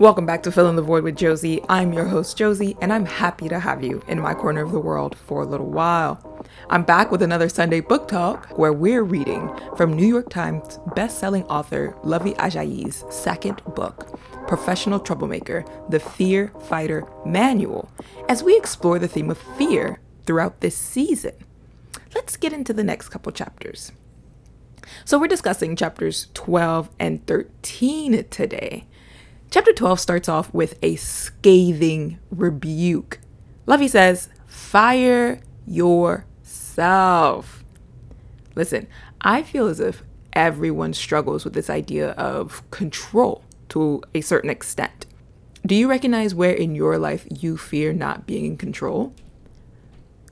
Welcome back to Fill in the Void with Josie. I'm your host, Josie, and I'm happy to have you in my corner of the world for a little while. I'm back with another Sunday book talk where we're reading from New York Times best-selling author Luvvie Ajayi's second book, Professional Troublemaker: The Fear Fighter Manual, as we explore the theme of fear throughout this season. Let's get into the next couple chapters. So, we're discussing chapters 12 and 13 today. Chapter 12 starts off with a scathing rebuke. Luvvie says, Fire yourself. Listen, I feel as if everyone struggles with this idea of control to a certain extent. Do you recognize where in your life you fear not being in control?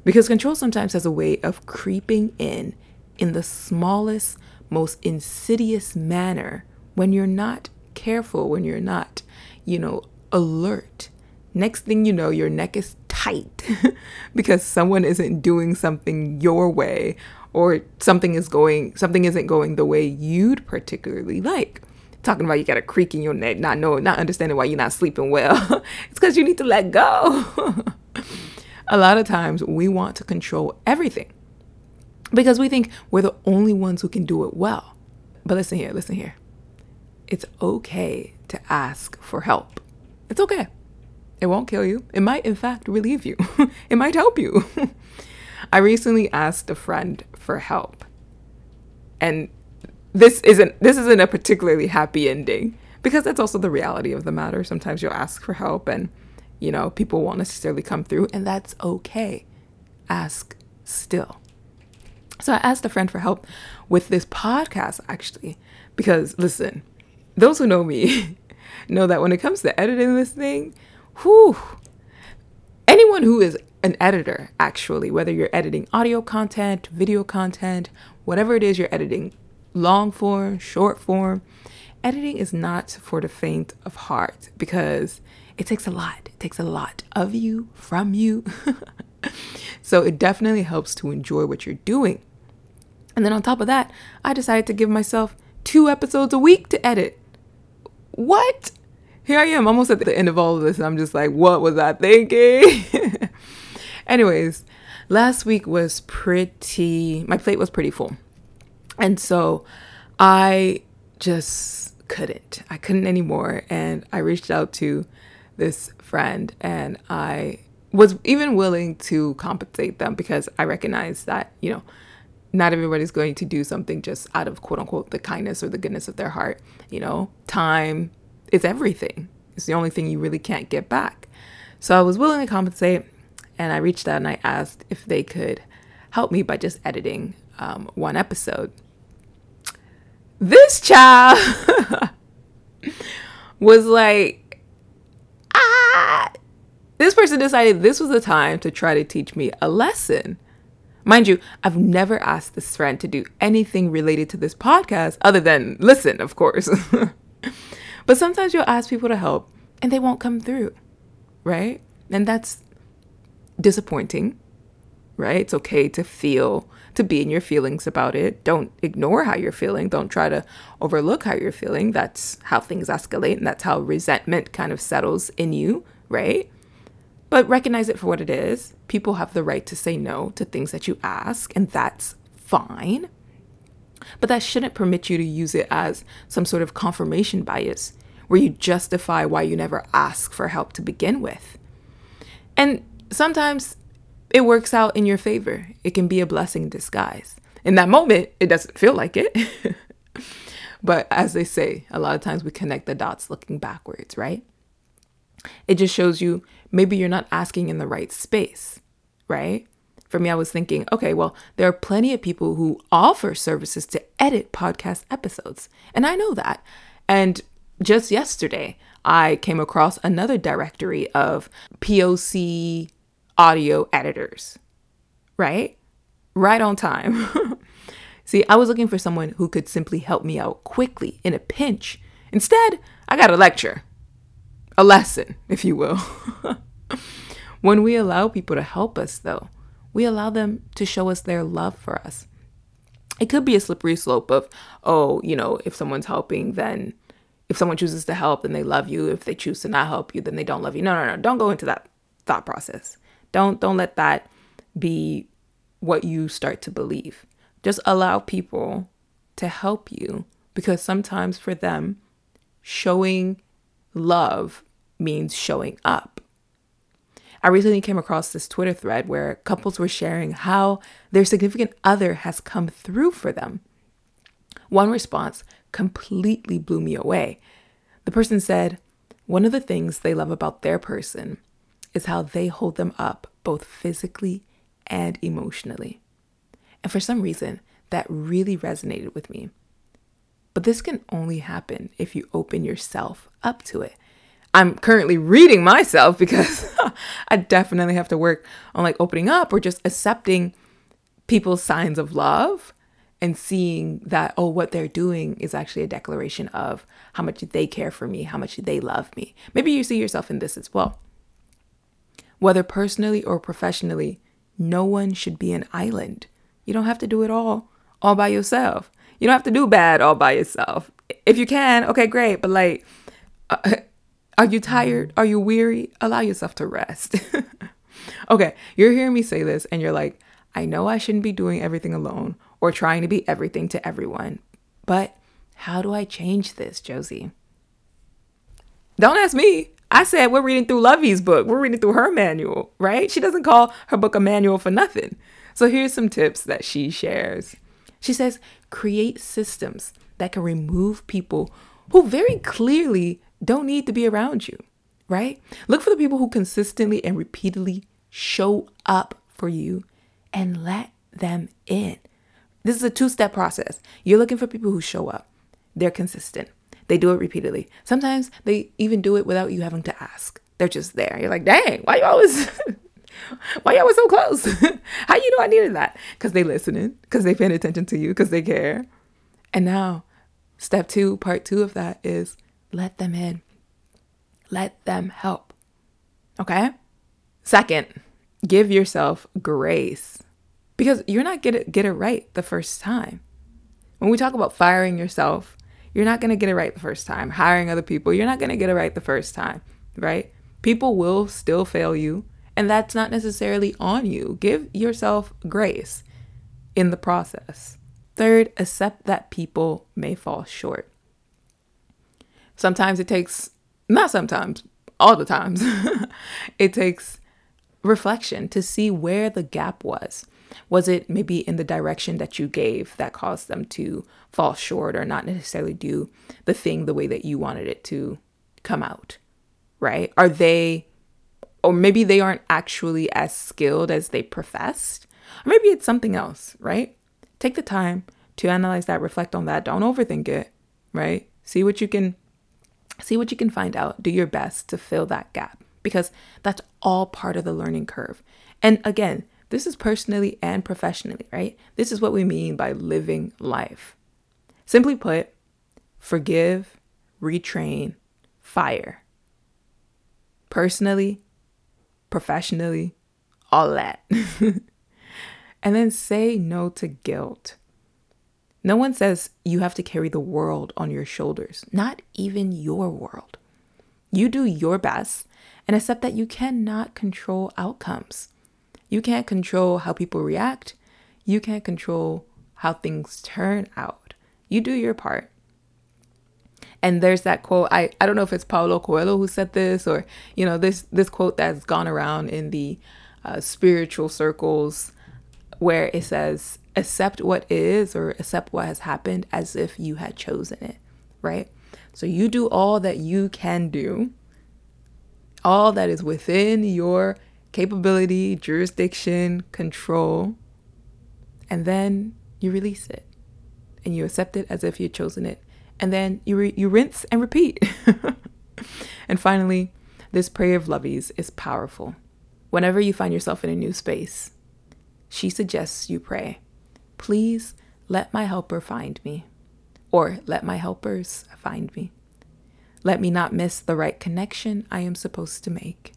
Because control sometimes has a way of creeping in in the smallest, most insidious manner when you're not careful when you're not, you know, alert. Next thing you know, your neck is tight because someone isn't doing something your way or something is going something isn't going the way you'd particularly like. Talking about you got a creak in your neck, not knowing, not understanding why you're not sleeping well. it's because you need to let go. a lot of times we want to control everything because we think we're the only ones who can do it well. But listen here, listen here it's okay to ask for help. It's okay. It won't kill you. It might, in fact, relieve you. it might help you. I recently asked a friend for help. And this isn't this isn't a particularly happy ending because that's also the reality of the matter. Sometimes you'll ask for help and you know, people won't necessarily come through and that's okay. Ask still. So I asked a friend for help with this podcast actually because listen, those who know me know that when it comes to editing this thing, whew, anyone who is an editor, actually, whether you're editing audio content, video content, whatever it is you're editing, long form, short form, editing is not for the faint of heart because it takes a lot. It takes a lot of you, from you. so it definitely helps to enjoy what you're doing. And then on top of that, I decided to give myself two episodes a week to edit what? Here I am, almost at the end of all of this, and I'm just like, what was I thinking? Anyways, last week was pretty, my plate was pretty full. And so I just couldn't. I couldn't anymore. And I reached out to this friend and I was even willing to compensate them because I recognized that, you know, not everybody's going to do something just out of quote unquote the kindness or the goodness of their heart. You know, time is everything. It's the only thing you really can't get back. So I was willing to compensate and I reached out and I asked if they could help me by just editing um, one episode. This child was like, ah, this person decided this was the time to try to teach me a lesson. Mind you, I've never asked this friend to do anything related to this podcast other than listen, of course. but sometimes you'll ask people to help and they won't come through, right? And that's disappointing, right? It's okay to feel, to be in your feelings about it. Don't ignore how you're feeling. Don't try to overlook how you're feeling. That's how things escalate and that's how resentment kind of settles in you, right? But recognize it for what it is. People have the right to say no to things that you ask, and that's fine. But that shouldn't permit you to use it as some sort of confirmation bias where you justify why you never ask for help to begin with. And sometimes it works out in your favor. It can be a blessing in disguise. In that moment, it doesn't feel like it. but as they say, a lot of times we connect the dots looking backwards, right? It just shows you maybe you're not asking in the right space, right? For me, I was thinking, okay, well, there are plenty of people who offer services to edit podcast episodes. And I know that. And just yesterday, I came across another directory of POC audio editors, right? Right on time. See, I was looking for someone who could simply help me out quickly in a pinch. Instead, I got a lecture a lesson, if you will. when we allow people to help us, though, we allow them to show us their love for us. It could be a slippery slope of, oh, you know, if someone's helping, then if someone chooses to help, then they love you. If they choose to not help you, then they don't love you. No, no, no. Don't go into that thought process. Don't don't let that be what you start to believe. Just allow people to help you because sometimes for them showing love means showing up. I recently came across this Twitter thread where couples were sharing how their significant other has come through for them. One response completely blew me away. The person said, One of the things they love about their person is how they hold them up both physically and emotionally. And for some reason, that really resonated with me. But this can only happen if you open yourself up to it. I'm currently reading myself because I definitely have to work on like opening up or just accepting people's signs of love and seeing that, oh, what they're doing is actually a declaration of how much they care for me, how much they love me. Maybe you see yourself in this as well. Whether personally or professionally, no one should be an island. You don't have to do it all all by yourself. You don't have to do bad all by yourself. If you can, okay, great. But like, uh, are you tired? Are you weary? Allow yourself to rest. okay, you're hearing me say this and you're like, I know I shouldn't be doing everything alone or trying to be everything to everyone. But how do I change this, Josie? Don't ask me. I said we're reading through Luvvie's book. We're reading through her manual, right? She doesn't call her book a manual for nothing. So here's some tips that she shares. She says, create systems that can remove people who very clearly don't need to be around you, right? Look for the people who consistently and repeatedly show up for you and let them in. This is a two step process. You're looking for people who show up, they're consistent, they do it repeatedly. Sometimes they even do it without you having to ask. They're just there. You're like, dang, why you always why you always so close? How you know I needed that? Because they listening, because they paying attention to you, because they care. And now, step two, part two of that is let them in. Let them help. Okay? Second, give yourself grace because you're not going to get it right the first time. When we talk about firing yourself, you're not going to get it right the first time. Hiring other people, you're not going to get it right the first time, right? People will still fail you, and that's not necessarily on you. Give yourself grace in the process. Third, accept that people may fall short. Sometimes it takes, not sometimes, all the times, it takes reflection to see where the gap was. Was it maybe in the direction that you gave that caused them to fall short or not necessarily do the thing the way that you wanted it to come out? Right? Are they, or maybe they aren't actually as skilled as they professed? Or maybe it's something else, right? Take the time to analyze that, reflect on that. Don't overthink it, right? See what you can see what you can find out. Do your best to fill that gap because that's all part of the learning curve. And again, this is personally and professionally, right? This is what we mean by living life. Simply put, forgive, retrain, fire. Personally, professionally, all that. and then say no to guilt. No one says you have to carry the world on your shoulders, not even your world. You do your best and accept that you cannot control outcomes. You can't control how people react. You can't control how things turn out. You do your part. And there's that quote. I, I don't know if it's Paulo Coelho who said this or, you know, this this quote that's gone around in the uh, spiritual circles where it says, accept what is or accept what has happened as if you had chosen it, right? So you do all that you can do, all that is within your capability, jurisdiction, control, and then you release it and you accept it as if you'd chosen it. And then you, re- you rinse and repeat. and finally, this prayer of Luvvie's is powerful. Whenever you find yourself in a new space, she suggests you pray, Please let my helper find me, or let my helpers find me. Let me not miss the right connection I am supposed to make.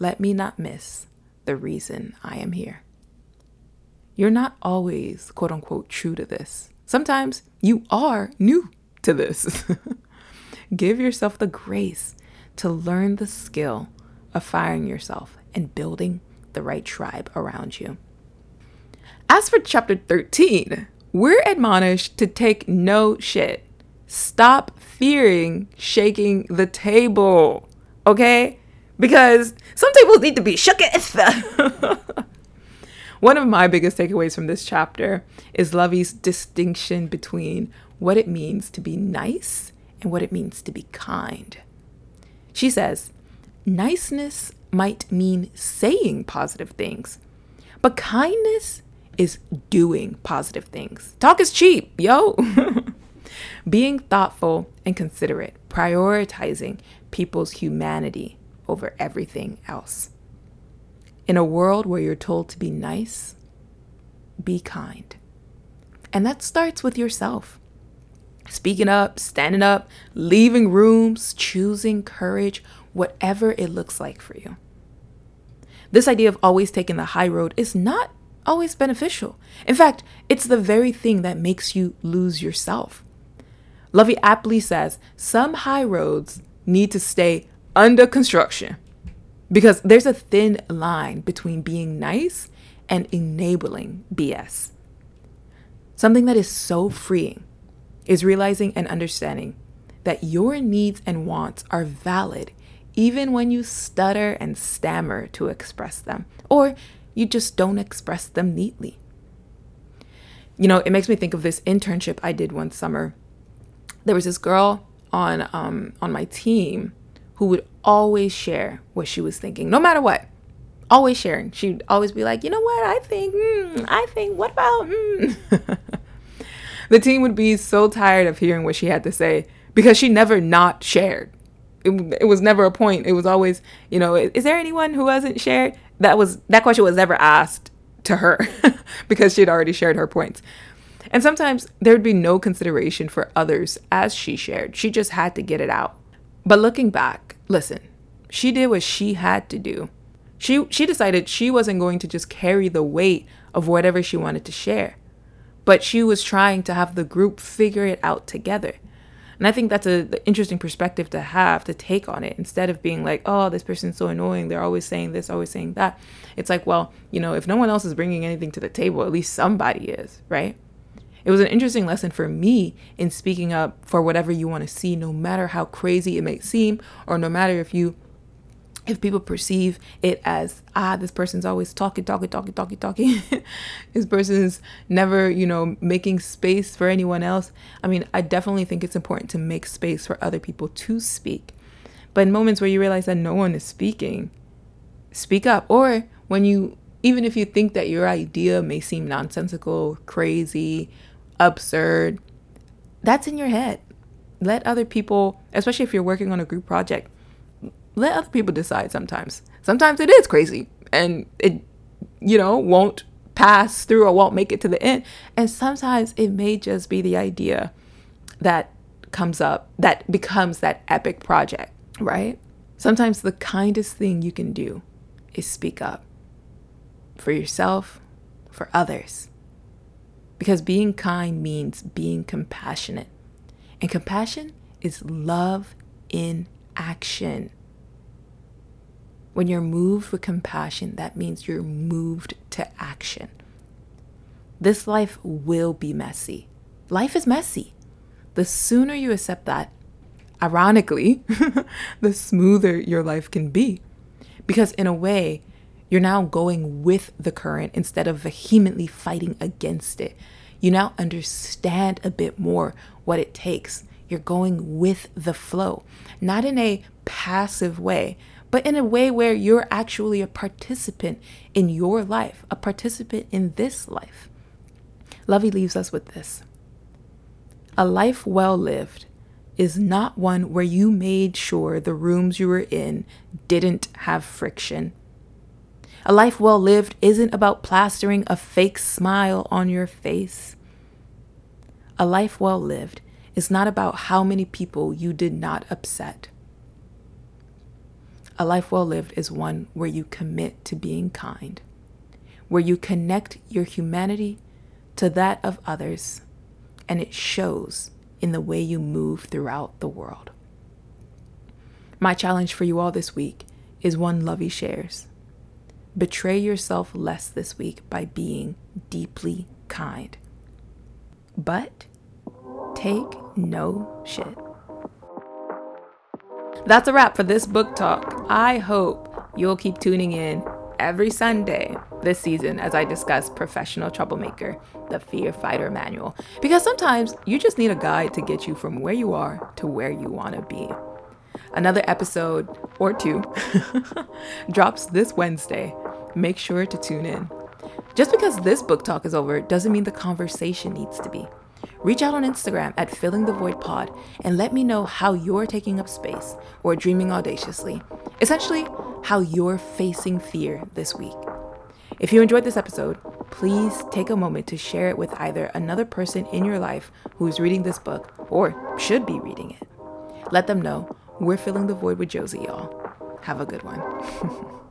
Let me not miss the reason I am here. You're not always, quote unquote, true to this. Sometimes you are new to this. Give yourself the grace to learn the skill of firing yourself and building the right tribe around you. As for chapter 13, we're admonished to take no shit. Stop fearing shaking the table, okay? Because some tables need to be shooketh. One of my biggest takeaways from this chapter is Luvvie's distinction between what it means to be nice and what it means to be kind. She says, niceness might mean saying positive things, but kindness is doing positive things. Talk is cheap, yo. Being thoughtful and considerate, prioritizing people's humanity over everything else. In a world where you're told to be nice, be kind. And that starts with yourself. Speaking up, standing up, leaving rooms, choosing courage, whatever it looks like for you. This idea of always taking the high road is not always beneficial. In fact, it's the very thing that makes you lose yourself. Luvvie aptly says some high roads need to stay under construction because there's a thin line between being nice and enabling BS. Something that is so freeing is realizing and understanding that your needs and wants are valid even when you stutter and stammer to express them, or you just don't express them neatly. You know, it makes me think of this internship I did one summer. There was this girl on um, on my team who would always share what she was thinking, no matter what. Always sharing. She'd always be like, you know what, I think, mm, I think, what about? Mm. the team would be so tired of hearing what she had to say because she never not shared. It, it was never a point. It was always, you know, is, is there anyone who hasn't shared? That was that question was never asked to her because she had already shared her points. And sometimes there would be no consideration for others as she shared. She just had to get it out. But looking back, listen, she did what she had to do. She she decided she wasn't going to just carry the weight of whatever she wanted to share, but she was trying to have the group figure it out together. And I think that's a interesting perspective to have to take on it instead of being like, oh, this person's so annoying. They're always saying this, always saying that. It's like, well, you know, if no one else is bringing anything to the table, at least somebody is, right? It was an interesting lesson for me in speaking up for whatever you want to see, no matter how crazy it may seem, or no matter if you if people perceive it as ah this person's always talking talking talking talking talking this person's never you know making space for anyone else i mean i definitely think it's important to make space for other people to speak but in moments where you realize that no one is speaking speak up or when you even if you think that your idea may seem nonsensical crazy absurd, that's in your head. Let other people, especially if you're working on a group project, let other people decide sometimes. Sometimes it is crazy and it, you know, won't pass through or won't make it to the end. And sometimes it may just be the idea that comes up that becomes that epic project, right? Sometimes the kindest thing you can do is speak up for yourself, for others. Because being kind means being compassionate. And compassion is love in action. When you're moved with compassion, that means you're moved to action. This life will be messy. Life is messy. The sooner you accept that, ironically, the smoother your life can be. Because in a way, you're now going with the current instead of vehemently fighting against it. You now understand a bit more what it takes. You're going with the flow, not in a passive way, but in a way where you're actually a participant in your life, a participant in this life. Luvvie leaves us with this A life well lived is not one where you made sure the rooms you were in didn't have friction a life well lived isn't about plastering a fake smile on your face. A life well lived is not about how many people you did not upset. A life well lived is one where you commit to being kind, where you connect your humanity to that of others, and it shows in the way you move throughout the world. My challenge for you all this week is one Luvvie shares. Betray yourself less this week by being deeply kind. But take no shit. That's a wrap for this book talk. I hope you'll keep tuning in every Sunday this season as I discuss Professional Troublemaker, the Fear Fighter Manual. Because sometimes you just need a guide to get you from where you are to where you want to be. Another episode or two drops this Wednesday. Make sure to tune in. Just because this book talk is over doesn't mean the conversation needs to be. Reach out on Instagram at Filling the Void Pod and let me know how you're taking up space or dreaming audaciously. Essentially, how you're facing fear this week. If you enjoyed this episode, please take a moment to share it with either another person in your life who's reading this book or should be reading it. Let them know we're filling the void with Josie, y'all. Have a good one.